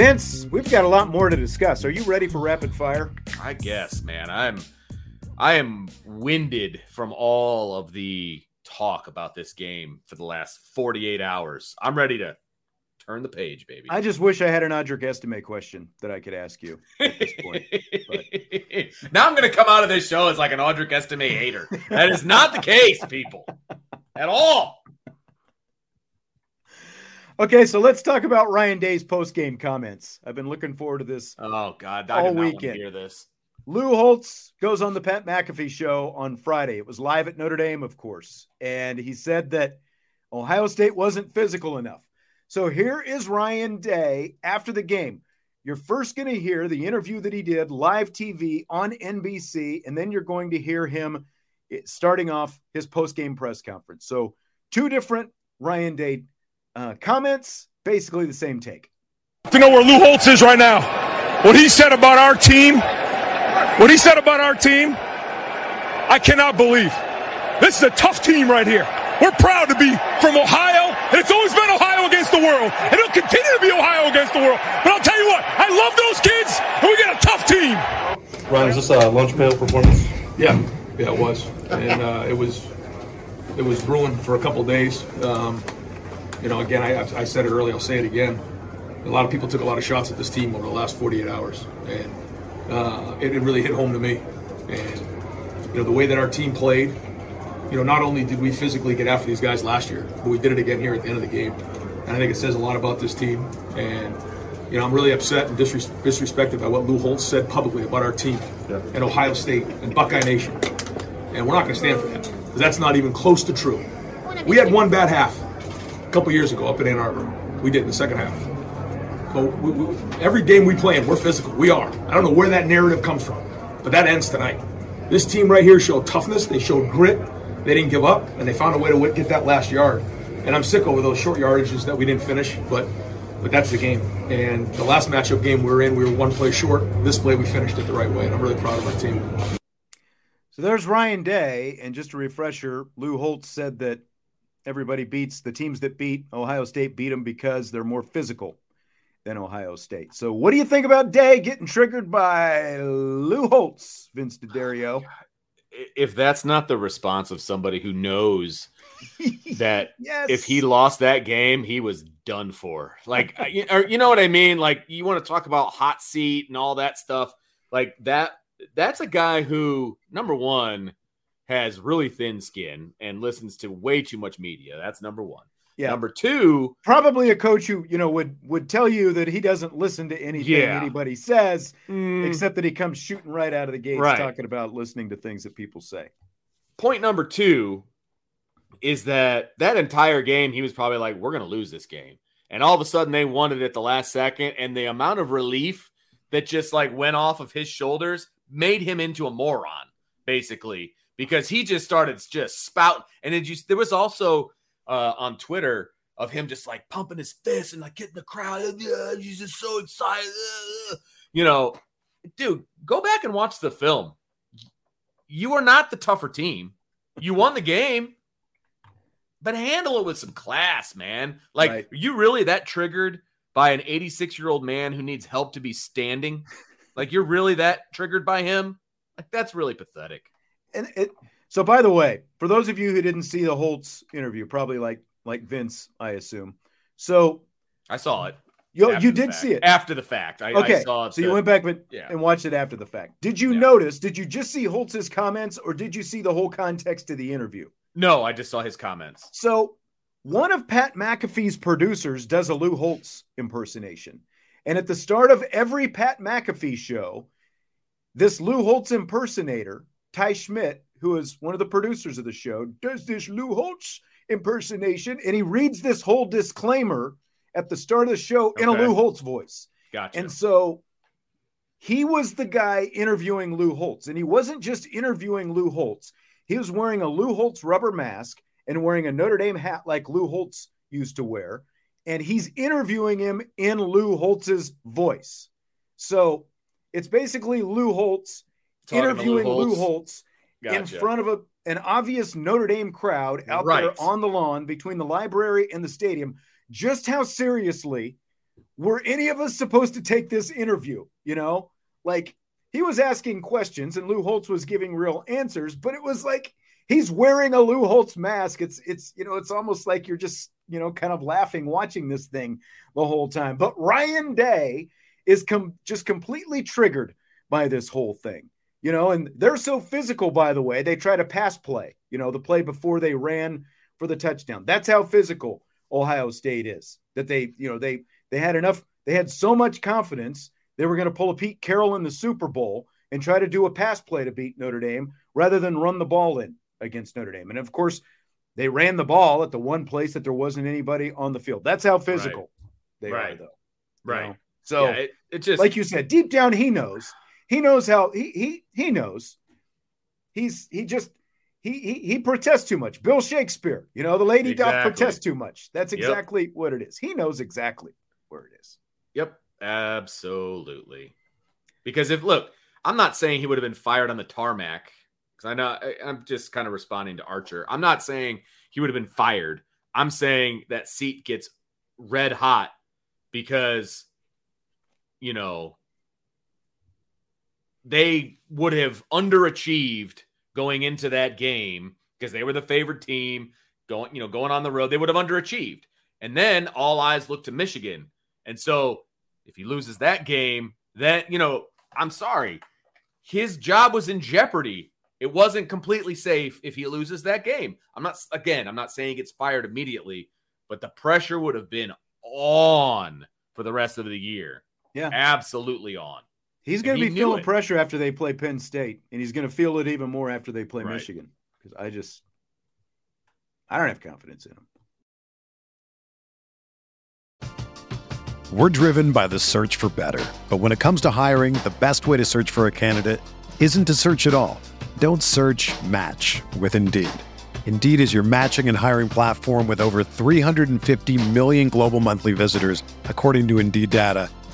Vince, we've got a lot more to discuss. Are you ready for rapid fire? I guess, man. I'm I am winded from all of the talk about this game for the last 48 hours. I'm ready to turn the page, baby. I just wish I had an Audric Estime question that I could ask you at this point. now I'm going to come out of this show as like an Audric Estime hater. That is not the case, people, at all. Okay, so let's talk about Ryan Day's post game comments. I've been looking forward to this. Oh God, I all weekend. hear this. Lou Holtz goes on the Pat McAfee show on Friday. It was live at Notre Dame, of course, and he said that Ohio State wasn't physical enough. So here is Ryan Day after the game. You're first going to hear the interview that he did live TV on NBC, and then you're going to hear him eh, starting off his post game press conference. So two different Ryan Day uh, comments, basically the same take. To know where Lou Holtz is right now, what he said about our team, what he said about our team, I cannot believe. This is a tough team right here. We're proud to be from Ohio, and it's always been Ohio against the world, and it'll continue to be Ohio against the world. But I'll tell you what, I love those kids, and we got a tough team. Ryan, is this a lunch pail performance? Yeah, yeah, it was, and uh, it was it was brewing for a couple days. Um, you know, again, I, I said it earlier, I'll say it again. A lot of people took a lot of shots at this team over the last 48 hours, and uh, it, it really hit home to me. And you know, the way that our team played, you know, not only did we physically get after these guys last year, but we did it again here at the end of the game. And I think it says a lot about this team. And you know, I'm really upset and disres- disrespected by what Lou Holtz said publicly about our team yeah. and Ohio State and Buckeye Nation. And we're not going to stand for that because that's not even close to true. We had one bad half couple years ago up in Ann Arbor. We did in the second half. But we, we, every game we play in, we're physical. We are. I don't know where that narrative comes from, but that ends tonight. This team right here showed toughness. They showed grit. They didn't give up, and they found a way to get that last yard. And I'm sick over those short yardages that we didn't finish, but but that's the game. And the last matchup game we were in, we were one play short. This play, we finished it the right way, and I'm really proud of our team. So there's Ryan Day, and just a refresher, Lou Holtz said that everybody beats the teams that beat Ohio State beat them because they're more physical than Ohio State. So, what do you think about Day getting triggered by Lou Holtz, Vince oh D'Addario? If that's not the response of somebody who knows that yes. if he lost that game, he was done for. Like, uh, or you know what I mean? Like, you want to talk about hot seat and all that stuff. Like that. That's a guy who, number one, has really thin skin and listens to way too much media. That's number one. Yeah. Number two, probably a coach who you know would would tell you that he doesn't listen to anything yeah. anybody says, mm. except that he comes shooting right out of the gates right. talking about listening to things that people say. Point number two is that that entire game he was probably like, "We're going to lose this game," and all of a sudden they won it at the last second, and the amount of relief that just like went off of his shoulders made him into a moron, basically because he just started just spout. And then you, there was also uh, on Twitter of him just like pumping his fist and like getting the crowd. Yeah, he's just so excited. You know, dude, go back and watch the film. You are not the tougher team. You won the game, but handle it with some class, man. Like, Right. are you really that triggered by an 86 year old man who needs help to be standing? Like, you're really that triggered by him? Like, that's really pathetic. And it so by the way, for those of you who didn't see the Holtz interview, probably like like Vince, I assume. So I saw it. you you did fact. see it. after the fact. I, Okay. I saw it. so you went back but yeah. and watched it after the fact. Did you Yeah. notice? Did you just see Holtz's comments or did you see the whole context of the interview? No, I just saw his comments. So one of Pat McAfee's producers does a Lou Holtz impersonation. And at the start of every Pat McAfee show, this Lou Holtz impersonator, Ty Schmidt, who is one of the producers of the show, does this Lou Holtz impersonation. And he reads this whole disclaimer at the start of the show in a Lou Holtz voice. Gotcha. And so he was the guy interviewing Lou Holtz. And he wasn't just interviewing Lou Holtz, he was wearing a Lou Holtz rubber mask and wearing a Notre Dame hat like Lou Holtz used to wear. And he's interviewing him in Lou Holtz's voice. So it's basically Lou Holtz Interviewing Lou Holtz, in Gotcha. front of a, an obvious Notre Dame crowd out Right. there on the lawn between the library and the stadium. Just how seriously were any of us supposed to take this interview? You know, like he was asking questions and Lou Holtz was giving real answers, but it was like he's wearing a Lou Holtz mask. It's it's you know, it's almost like you're just you know kind of laughing watching this thing the whole time. But Ryan Day is com- just completely triggered by this whole thing you know, and they're so physical, by the way. They try to pass play, you know, the play before they ran for the touchdown. That's how physical Ohio State is. That they, you know, they they had enough, they had so much confidence they were going to pull a Pete Carroll in the Super Bowl and try to do a pass play to beat Notre Dame rather than run the ball in against Notre Dame. And of course, they ran the ball at the one place that there wasn't anybody on the field. That's how physical they are, Right. though. you right. know? So yeah, it, it just like you said, deep down he knows. He knows how he he he knows. He's he just he he he protests too much. Bill Shakespeare, you know, the lady doth protest too much. That's Yep. exactly what it is. He knows exactly where it is. Yep, absolutely. Because if look, I'm not saying he would have been fired on the tarmac because I know I, I'm just kind of responding to Archer. I'm not saying he would have been fired. I'm saying that seat gets red hot because you know they would have underachieved going into that game because they were the favorite team going you know going on the road they would have underachieved and then all eyes look to Michigan and so if he loses that game, then, you know, I'm sorry. His job was in jeopardy. It wasn't completely safe if he loses that game. I'm not, again, I'm not saying he gets fired immediately, but the pressure would have been on for the rest of the year. Yeah. Absolutely on. He's going to be feeling it. pressure after they play Penn State, and he's going to feel it even more after they play Right. Michigan. Because I just, I don't have confidence in him. We're driven by the search for better. But when it comes to hiring, the best way to search for a candidate isn't to search at all. Don't search match with Indeed. Indeed is your matching and hiring platform with over 350 million global monthly visitors, according to Indeed data,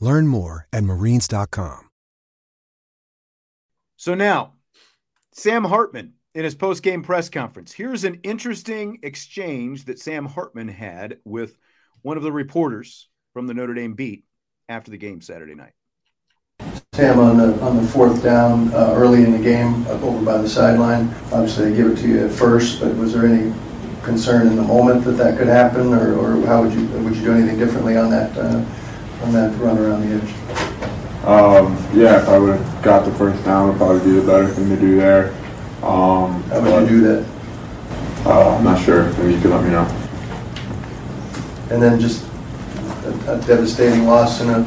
Learn more at marines.com. So now, Sam Hartman in his post-game press conference. Here's an interesting exchange that Sam Hartman had with one of the reporters from the Notre Dame beat after the game Saturday night. Sam, on the on the fourth down uh, early in the game, up over by the sideline. Obviously, they give it to you at first, but was there any concern in the moment that that could happen, or, or how would you would you do anything differently on that uh, on that run around the edge? Um, yeah, if I would have got the first down, it'd probably be the better thing to do there. Um, How would you do that? Uh, I'm not sure. Maybe you could let me know. And then just a, a devastating loss in a,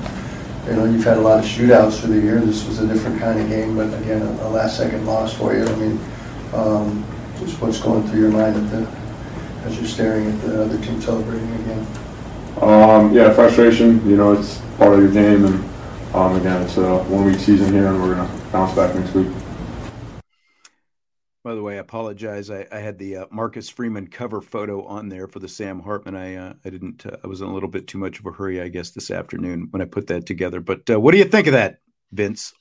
you know, you've had a lot of shootouts through the year. This was a different kind of game, but again, a, a last second loss for you. I mean, um, just what's going through your mind at the, as you're staring at the other team celebrating again? Um, yeah, frustration. You know, it's part of your game, and um, again, it's a one-week season here, and we're gonna bounce back next week. By the way, I apologize. I, I had the uh, Marcus Freeman cover photo on there for the Sam Hartman. I uh, I didn't. Uh, I was in a little bit too much of a hurry, I guess, this afternoon when I put that together. But uh, what do you think of that, Vince?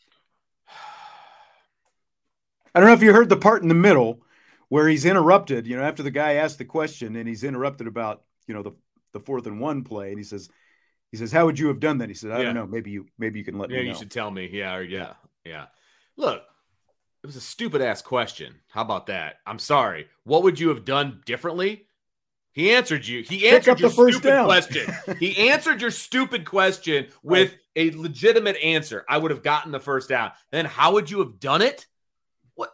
I don't know if you heard the part in the middle where he's interrupted. You know, after the guy asked the question, and he's interrupted about you know the the fourth and one play, and he says, he says, "How would you have done that?" He said, "I Yeah. don't know. Maybe you maybe you can let Yeah, me know." Yeah, you should tell me. Yeah, or yeah, yeah. Look, it was a stupid ass question. How about that? I'm sorry. What would you have done differently? He answered you. He answered your stupid down. question. he answered your stupid question with a legitimate answer. I would have gotten the first down. Then how would you have done it? What?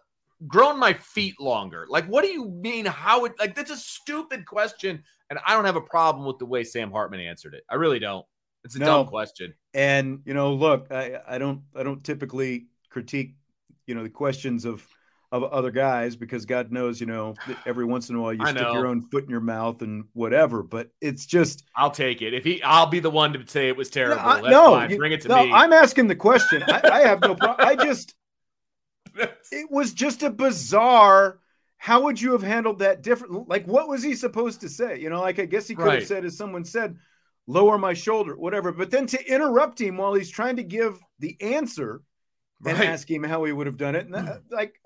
Grown my feet longer. Like, what do you mean? How would like that's a stupid question, and I don't have a problem with the way Sam Hartman answered it. I really don't. It's a No. dumb question. And you know, look, I, I don't I don't typically critique, you know, the questions of of other guys because God knows, you know, every once in a while you stick your own foot in your mouth and whatever. But it's just I'll take it. If he, I'll be the one to say it was terrible. I- That's no, you- Bring it to no, me. I'm asking the question. I, I have no problem. I just it was just a bizarre. How would you have handled that different? Like, what was he supposed to say? You know, like I guess he could have said, as someone said, lower my shoulder, whatever. But then to interrupt him while he's trying to give the answer and Right. ask him how he would have done it, and that, like,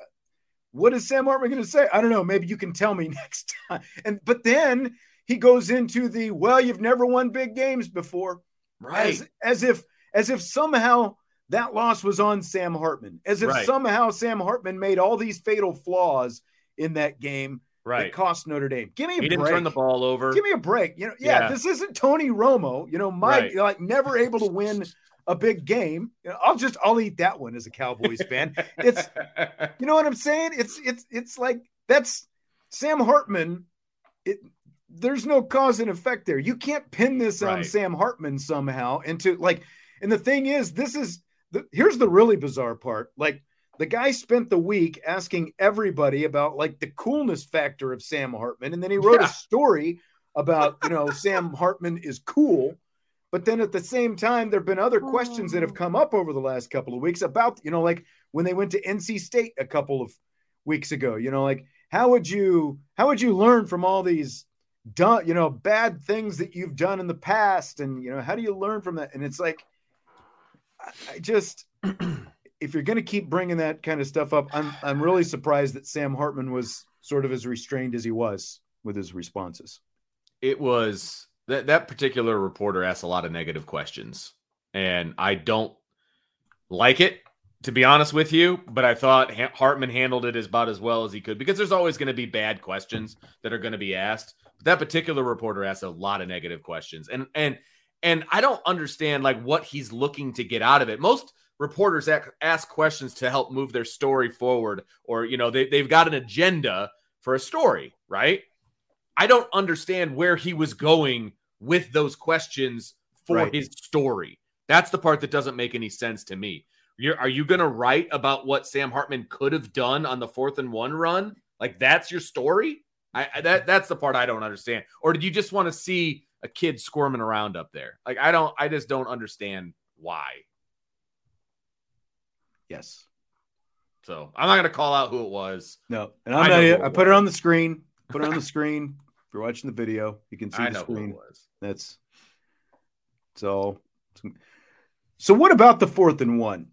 what is Sam Hartman going to say? I don't know. Maybe you can tell me next time. And but then he goes into the well, you've never won big games before right. as as if as if somehow that loss was on Sam Hartman, as if Right. somehow Sam Hartman made all these fatal flaws in that game right. cost Notre Dame. Give me a He break. didn't turn the ball over. Give me a break. You know, yeah, Yeah. this isn't Tony Romo. You know, Mike, Right. like never able to win a big game. You know, I'll just I'll eat that one as a Cowboys fan. It's you know what I'm saying? It's it's it's like that's Sam Hartman. It there's no cause and effect there. You can't pin this on Sam Hartman somehow into like. And the thing is, this is the here's the really bizarre part. Like the guy spent the week asking everybody about like the coolness factor of Sam Hartman, and then he wrote Yeah. a story about you know Sam Hartman is cool. But then at the same time, there have been other questions that have oh. come up over the last couple of weeks about, you know, like when they went to NC State a couple of weeks ago, you know, like how would you how would you learn from all these done, you know, bad things that you've done in the past? And you know, how do you learn from that? And it's like I- I just if you're going to keep bringing that kind of stuff up, I'm I'm really surprised that Sam Hartman was sort of as restrained as he was with his responses. it was that that particular reporter asked a lot of negative questions, and I don't like it to be honest with you. But I thought Hartman handled it as about as well as he could because there's always going to be bad questions that are going to be asked. But that particular reporter asked a lot of negative questions, and and and I don't understand like what he's looking to get out of it. Most reporters ask questions to help move their story forward, or you know they they've got an agenda for a story, right? I don't understand where he was going with those questions for Right. his story. That's the part that doesn't make any sense to me. You're, are you going to write about what Sam Hartman could have done on the fourth and one run? Like that's your story? I, I that that's the part I don't understand. Or did you just want to see a kid squirming around up there? Like I don't. I just don't understand why. Yes. So I'm not going to call out who it was. No, and I'm I not. I put it on the screen. Put it on the screen. If you're watching the video, you can see I the know who screen. it was. That's so. So what about the fourth and one?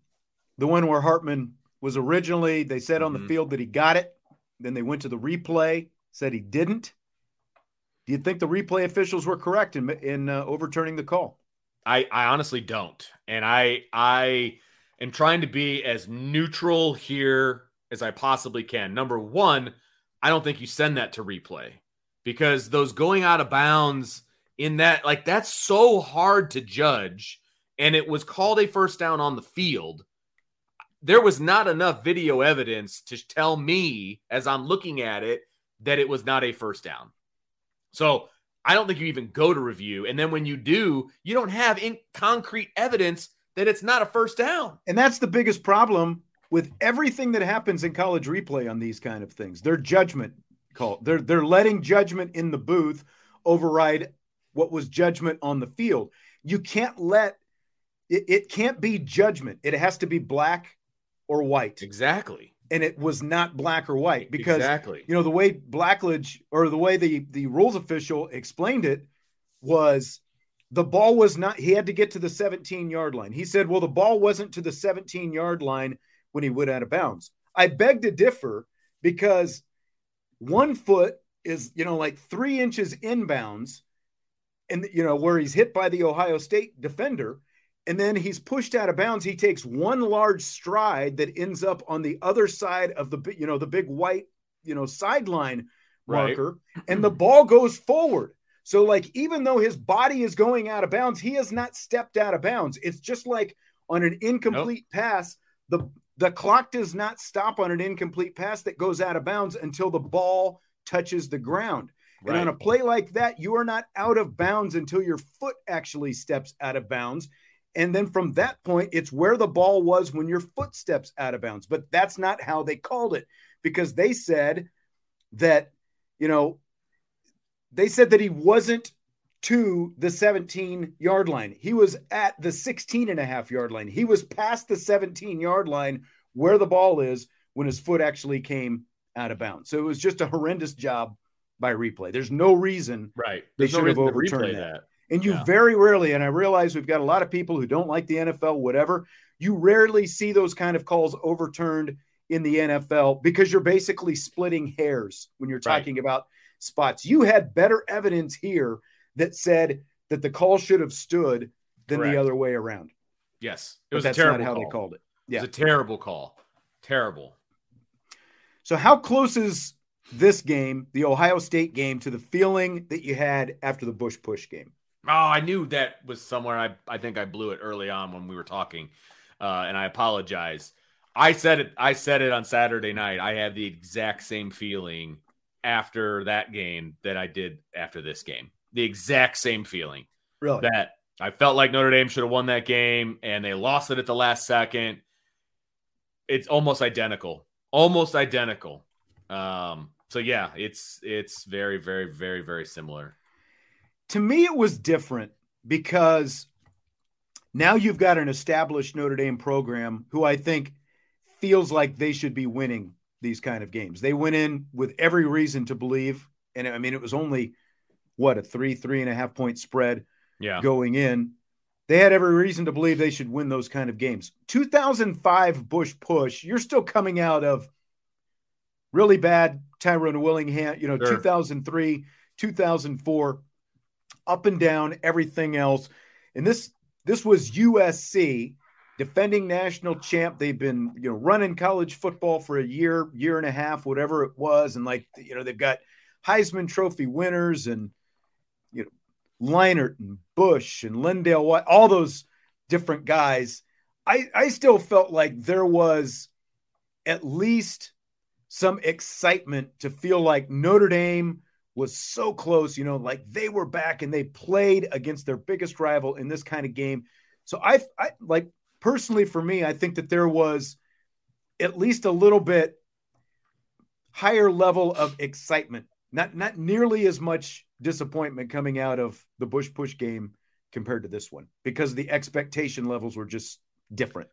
The one where Hartman was originally they said on the Mhm. field that he got it. Then they went to the replay, said he didn't. Do you think the replay officials were correct in in uh, overturning the call? I, I honestly don't. And I I am trying to be as neutral here as I possibly can. Number one, I don't think you send that to replay because those going out of bounds in that, like, that's so hard to judge. And it was called a first down on the field. There was not enough video evidence to tell me as I'm looking at it that it was not a first down. So I don't think you even go to review. And then when you do, you don't have in concrete evidence that it's not a first down. And that's the biggest problem with everything that happens in college replay on these kind of things. Their judgment call. They're they're letting judgment in the booth override what was judgment on the field. You can't let it, it can't be judgment. It has to be black or white. Exactly. And it was not black or white because exactly. you know the way Blackledge or the way the the rules official explained it was the ball was not he had to get to the 17 yard line. He said well the ball wasn't to the 17 yard line when he went out of bounds. I beg to differ because one foot is you know like three inches inbounds and you know where he's hit by the ohio state defender and then he's pushed out of bounds. He takes one large stride that ends up on the other side of the you know the big white you know sideline Right. marker and the ball goes forward so like even though his body is going out of bounds he has not stepped out of bounds it's just like on an incomplete pass the the clock does not stop on an incomplete pass that goes out of bounds until the ball touches the ground and on a play like that, you are not out of bounds until your foot actually steps out of bounds. And then from that point, it's where the ball was when your foot steps out of bounds. But that's not how they called it because they said that, you know, they said that he wasn't to the 17 yard line. He was at the 16 and a half yard line. He was past the 17 yard line where the ball is when his foot actually came out of bounds. So it was just a horrendous job by replay. There's no reason Right. They There's no should have reason to overturned that. that. and you Yeah. very rarely, and I realize we've got a lot of people who don't like the NFL, whatever. You rarely see those kind of calls overturned in the NFL because you're basically splitting hairs when you're Right. talking about spots. You had better evidence here that said that the call should have stood than Correct. the other way around. Yes. It was that's a terrible not how call. they called it. It was a terrible call. Terrible. So, how close is this game, the Ohio State game, to the feeling that you had after the Bush push game? Oh, I knew that was somewhere. I, I think I blew it early on when we were talking, uh, and I apologize. I said it. I said it on Saturday night. I had the exact same feeling after that game that I did after this game. The exact same feeling Really? that I felt like Notre Dame should have won that game, and they lost it at the last second. It's almost identical. Almost identical. Um, so yeah, it's it's very, very, very, very similar. to me it was different because now you've got an established Notre Dame program who I think feels like they should be winning these kind of games. They went in with every reason to believe, and I mean it was only what a three, three and a half point spread Yeah. going in. They had every reason to believe they should win those kind of games. 2005 Bush push, you're still coming out of really bad Tyrone Willingham, you know, Sure. 2003, 2004, up and down, everything else. And this this was USC, defending national champ. They've been, you know, running college football for a year, year and a half, whatever it was. And like, you know, they've got Heisman Trophy winners and you know, Leinart and Bush and LenDale all those different guys. I, I still felt like there was at least some excitement to feel like Notre Dame was so close, you know, like they were back and they played against their biggest rival in this kind of game. So I, I like personally for me, I think that there was at least a little bit higher level of excitement, not not nearly as much disappointment coming out of the Bush push game compared to this one because the expectation levels were just different.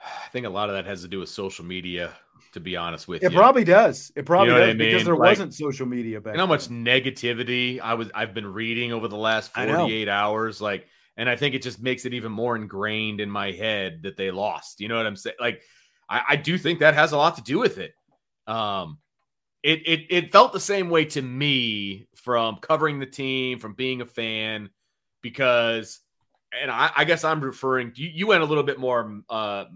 I think a lot of that has to do with social media. To be honest with It you, It probably does. It probably You know does I because there Like- wasn't social media back and how much negativity I was I've been reading over the last 48 hours like and I think it just makes it even more ingrained in my head that they lost. You know what I'm saying? Like I, I do think that has a lot to do with it. Um it it it felt the same way to me from covering the team, from being a fan, because and I, I guess I'm referring you, you went a little bit more uh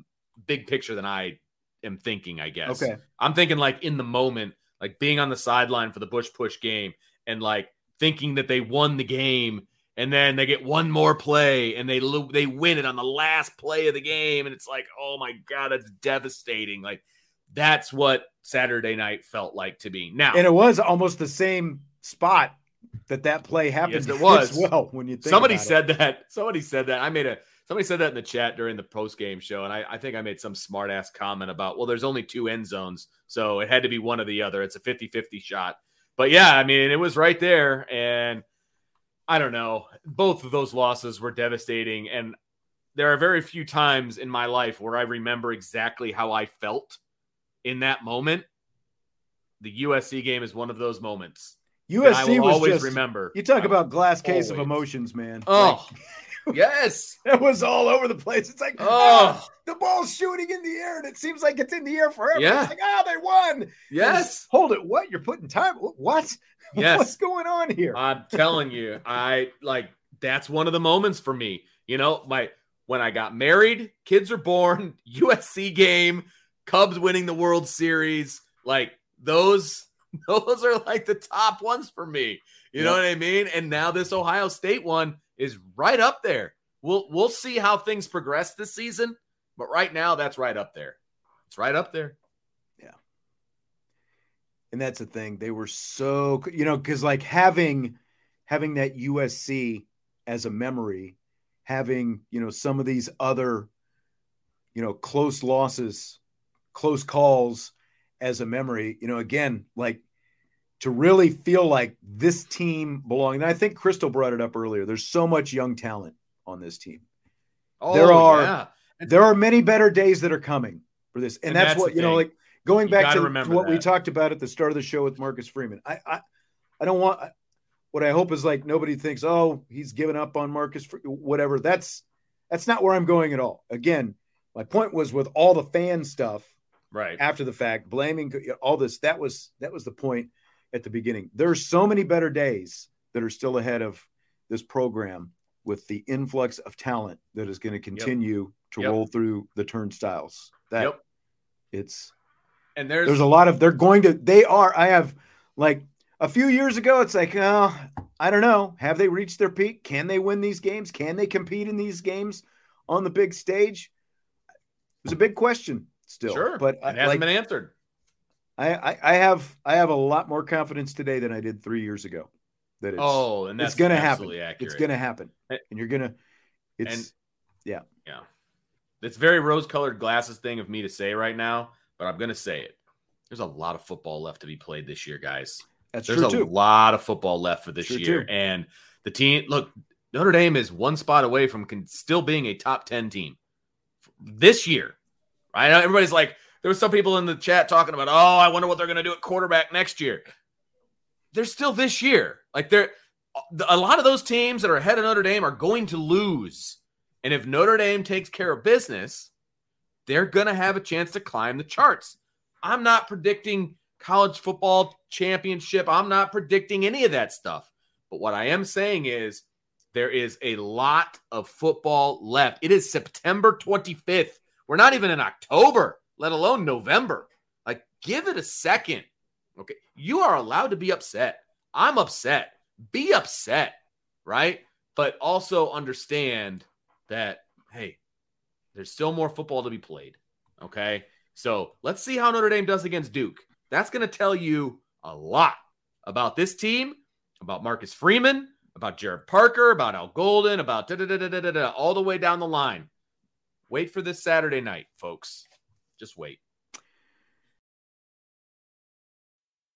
big picture than I am thinking, I guess. Okay. I'm thinking like in the moment, like being on the sideline for the Bush push game and like thinking that they won the game and then they get one more play and they lo- they win it on the last play of the game and it's like, "Oh my god, that's devastating." Like that's what Saturday night felt like to me. Now, And it was almost the same spot that that play happened. Yes, it was. as well. When you think somebody about it. said that. Somebody said that. I made a somebody said that in the chat during the post game show, and I, I think I made some smart ass comment about, well, there's only two end zones, so it had to be one or the other. It's a 50-50 shot. But yeah, I mean, it was right there, and I don't know. Both of those losses were devastating, and there are very few times in my life where I remember exactly how I felt in that moment. The USC game is one of those moments. I USC was always just, remember. You talk about glass case of emotions, man. Oh, yes. Like, it was all over the place. It's like, Oh. oh, the ball's shooting in the air, and it seems like it's in the air forever. Yeah. It's like, oh, they won. Yes. Hold it. What? You're putting time? What? Yes. What's going on here? I'm telling you, I like that's one of the moments for me. You know, my when I got married, kids are born, USC game, Cubs winning the World Series, like those those are like the top ones for me. You know what I mean? And now this Ohio State one is right up there. We'll we'll see how things progress this season, but right now that's right up there. It's right up there. And that's the thing they were so you know because like having having that usc as a memory having you know some of these other you know close losses close calls as a memory you know again like to really feel like this team belonged and i think crystal brought it up earlier there's so much young talent on this team there Oh, are yeah. there are many better days that are coming for this and, And that's, that's what you know like going back to what we talked about at the start of the show with marcus freeman i i, I don't want what i hope is like nobody thinks oh he's given up on marcus Fre- whatever that's that's not where i'm going at all again my point was with all the fan stuff Right. after the fact blaming all this that was that was the point at the beginning There are so many better days that are still ahead of this program with the influx of talent that is going to continue to Yep. roll through the turnstiles that Yep. it's And there's there's a lot of they're going to they are i have like a few years ago it's like oh i don't know. Have they reached their peak? Can they win these games? Can they compete in these games on the big stage? It was a big question still sure, but uh, it I, hasn't like, been answered. I, I i have i have a lot more confidence today than i did three years ago. That it's Oh, and that's it's gonna happen. accurate. it's gonna happen. And- and you're gonna it's and- yeah. Yeah. It's very rose colored glasses thing of me to say right now, but I'm going to say it. There's a lot of football left to be played this year, guys. that's There's a too lot of football left for this True, year. too. And the team, look, Notre Dame is one spot away from con- still being a top 10 team this year. I know everybody's like, there was some people in the chat talking about, oh, I wonder what they're going to do at quarterback next year. They're still this year. Like they're a lot of those teams that are ahead of Notre Dame are going to lose. And if Notre Dame takes care of business, they're going to have a chance to climb the charts. I'm not predicting college football championship. I'm not predicting any of that stuff. But what I am saying is there is a lot of football left. It is September 25th. We're not even in October, let alone November. Like, give it a second. Okay. You are allowed to be upset. I'm upset. Be upset, right? But also understand that, hey, there's still more football to be played. Okay. So let's see how Notre Dame does against Duke. That's going to tell you a lot about this team, about Marcus Freeman, about Gerad Parker, about Al Golden, about da da da da da da, all the way down the line. Wait for this Saturday night, folks. Just wait.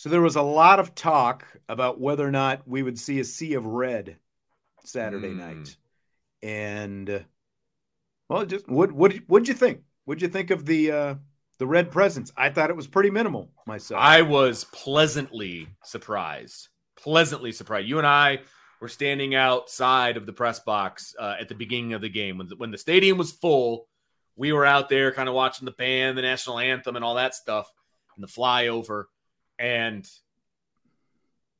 So there was a lot of talk about whether or not we would see a sea of red Saturday Mm. night, and well, just what what what'd you think? What'd you think of the uh, the red presence? I thought it was pretty minimal myself. I was pleasantly surprised. Pleasantly surprised. You and I were standing outside of the press box uh, at the beginning of the game when the, when the stadium was full. We were out there kind of watching the band, the national anthem, and all that stuff, and the flyover. And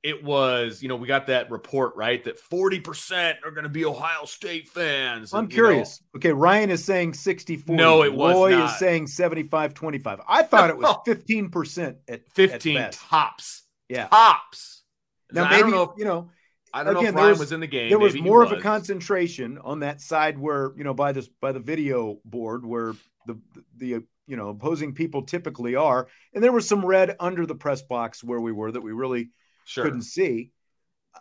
it was, you know, we got that report right that forty percent are going to be Ohio State fans. I'm and, you know, curious. okay, Ryan is saying 64. No, it was Roy not. is saying 75 25. I thought it was 15% at at 15 best. tops. Yeah. Tops. Now I maybe don't know if, you know I don't know if Ryan was- was, in the game. there was Maybe more of a concentration on that side where you know by this by the video board where the the you know opposing people typically are and there was some red under the press box where we were that we really Sure. couldn't see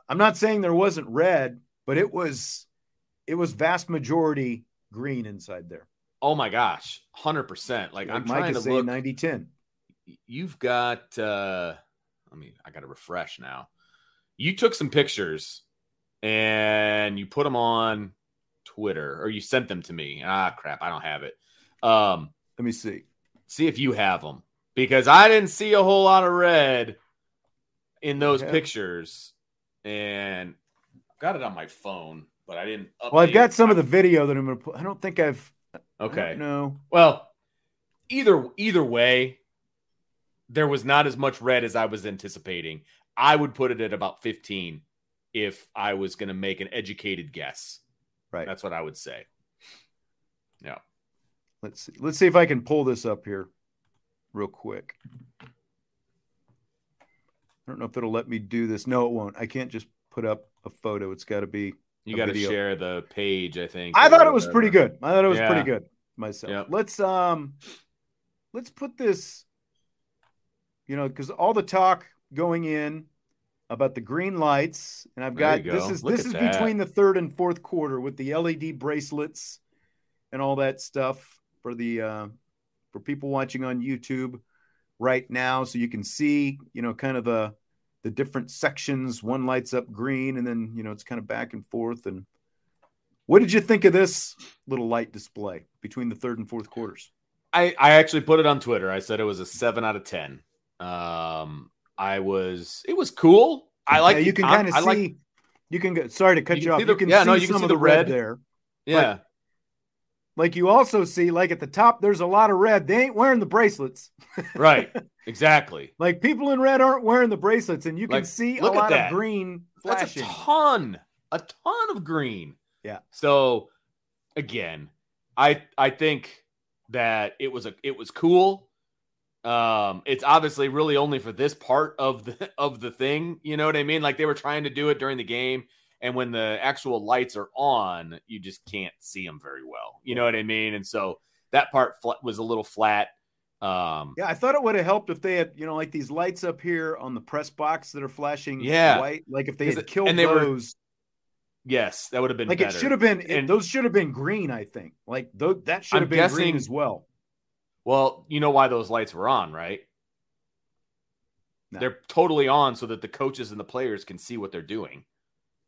i'm not saying there wasn't red but it was it was vast majority green inside there Oh my gosh, hundred percent. Like, I'm Mike trying to look. 90 10 You've got. uh I mean, I got to refresh now. You took some pictures and you put them on Twitter, or you sent them to me. Ah, crap, I don't have it. Um, let me see see if you have them because I didn't see a whole lot of red in those Okay. pictures, and I've got it on my phone, but I didn't. well i've got it. some of the video that i'm gonna put i don't think i've Okay. no Well, either either way, there was not as much red as I was anticipating. I would put it at about 15 if I was going to make an educated guess. Right. That's what I would say. Yeah. Let's see let's see if i can pull this up here real quick I don't know if it'll let me do this. No, it won't. I can't just put up a photo. It's got to be. You got to share the page, I think. I thought it was pretty good. I thought it was Yeah. pretty good myself. Yep. Let's um, let's put this. You know, because all the talk going in about the green lights, and I've got you this is Look this is that. between the third and fourth quarter with the LED bracelets and all that stuff for the uh, for people watching on YouTube right now, so you can see you know kind of the the different sections. One lights up green, and then you know it's kind of back and forth. And what did you think of this little light display between the third and fourth quarters? I, I actually put it on Twitter. I said it was a seven out of ten. Um, I was it was cool. I like Yeah, you can kind of see. like- you can go. Sorry to cut You you, off. the- you can yeah, see no, you can some see of the the red, red. there. yeah. Like you also see, like at the top, there's a lot of red. They ain't wearing the bracelets. right. Exactly. Like people in red aren't wearing the bracelets, and you can Like, see a lot that. of green That's flashing. a ton, a ton of green. Yeah. So again, I I think that it was a it was cool. Um, it's obviously really only for this part of the of the thing. You know what I mean? Like they were trying to do it during the game, and when the actual lights are on, you just can't see them very well. You know what I mean? And so that part was a little flat. Um, Yeah, I thought it would have helped if they had, you know, like these lights up here on the press box that are flashing Yeah. white. Like if they had killed and they were- those, yes, that would have been like better. it should have been. it- And- those should have been green. I think. Like th- that should have been green as well. Well, you know why those lights were on, right? No. They're totally on so that the coaches and the players can see what they're doing.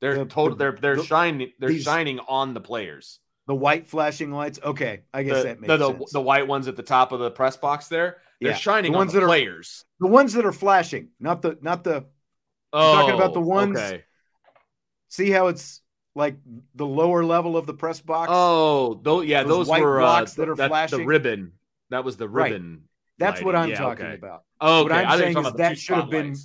They're The- total. the- they're they're the- shining. They're these- shining on the players. The white flashing lights. Okay, I guess The, that makes the, the, sense. the white ones at the top of the press box there. They're Yeah, shining the on ones the that are- players. the ones that are flashing, not the not the. Oh, talking about the ones- Okay. See how it's like the lower level of the press box. Oh, those yeah, Those those, white were uh, that are flashing. the ribbon. That was the Right. ribbon. that's what. I'm Yeah, talking okay. about. Oh, What. I'm I think saying is talking about the that should have been-.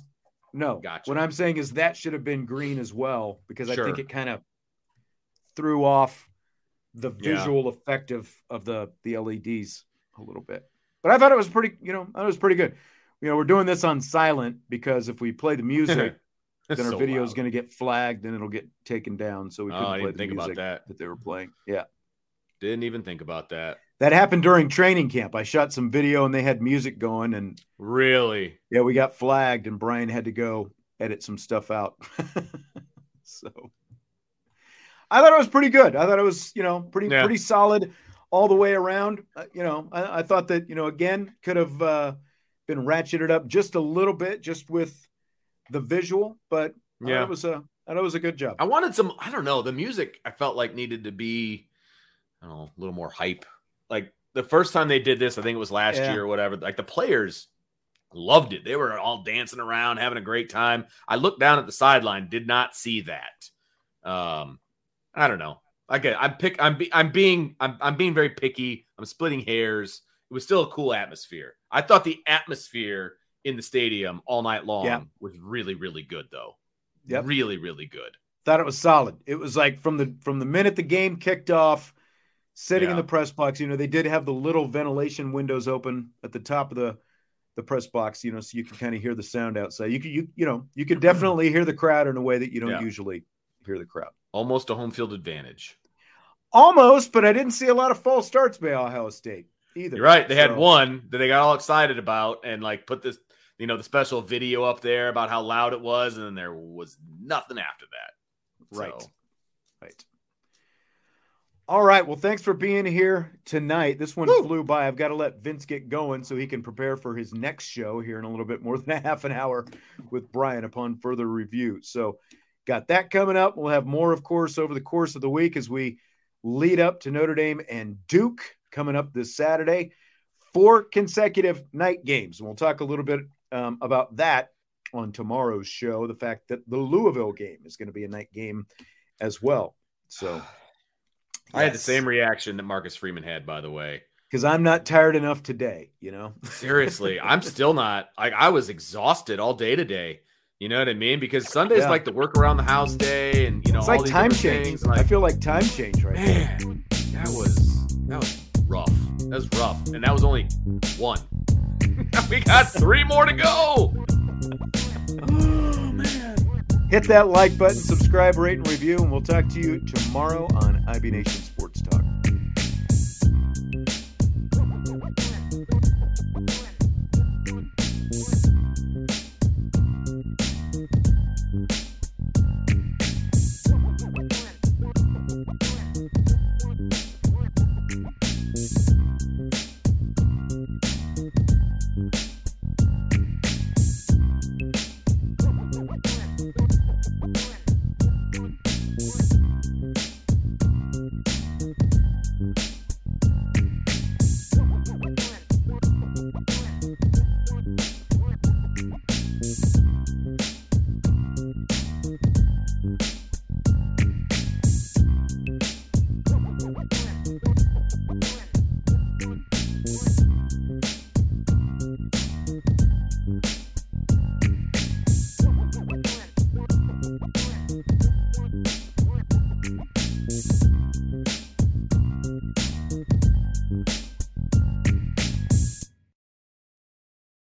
No, Gotcha. what I'm saying is that should have been green as well because I think it kind of threw off the Yeah. visual effect of of the the LEDs a little bit. But I thought it was pretty, you know, it was pretty good. You know, we're doing this on silent because if we play the music, then our So video is going to get flagged and it'll get taken down. So we Oh, couldn't I play didn't the think about music that. they were playing. Yeah. Didn't even think about that. That happened during training camp. I shot some video and they had music going and Really? yeah, we got flagged and Brian had to go edit some stuff out. so I thought it was pretty good. I thought it was, you know, pretty Yeah. pretty solid all the way around. Uh, you know, I, I thought that, you know, again, could have uh, been ratcheted up just a little bit just with the visual, but Yeah. it was a I thought it was a good job. I wanted some. I don't know. The music I felt like needed to be, I don't know, a little more hype. Like the first time they did this, I think it was last Yeah. year or whatever. Like the players loved it. They were all dancing around, having a great time. I looked down at the sideline, did not see that. Um, I don't know. Get. I'm pick. I'm. Be, I'm being. I'm. I'm being very picky. I'm splitting hairs. It was still a cool atmosphere. I thought the atmosphere in the stadium all night long Yeah. was really, really good, though. Yep. Really, really good. thought it was solid. It was like from the from the minute the game kicked off, sitting in the press box. You know, they did have the little ventilation windows open at the top of the the press box. You know, so you can kind of hear the sound outside. You could you you know you could definitely hear the crowd in a way that you don't Yeah. usually hear the crowd. Almost a home field advantage. Almost, but I didn't see a lot of false starts by Ohio State either. You're right. They had one that they got all excited about and like put this, you know, the special video up there about how loud it was, and then there was nothing after that. Right. So, Right. All right. Well, thanks for being here tonight. This one flew by. I've got to let Vince get going so he can prepare for his next show here in a little bit more than a half an hour with Brian upon further review. So, got that coming up. We'll have more, of course, over the course of the week as we lead up to Notre Dame and Duke coming up this Saturday. Four consecutive night games. And we'll talk a little bit um, about that on tomorrow's show. The fact that the Louisville game is going to be a night game as well. So I had the same reaction that Marcus Freeman had, by the way. because I'm not tired enough today, you know. Seriously, I'm still not. Like I was exhausted all day today. You know what I mean? Because Sunday's Yeah. like the work around the house day, and you know, It's all like time change. and, I feel like time change right now. man, that was that was rough. That was rough, and that was only one. we got three more to go. Hit that like button, subscribe, rate, and review, and we'll talk to you tomorrow on IB Nation Sports Talk.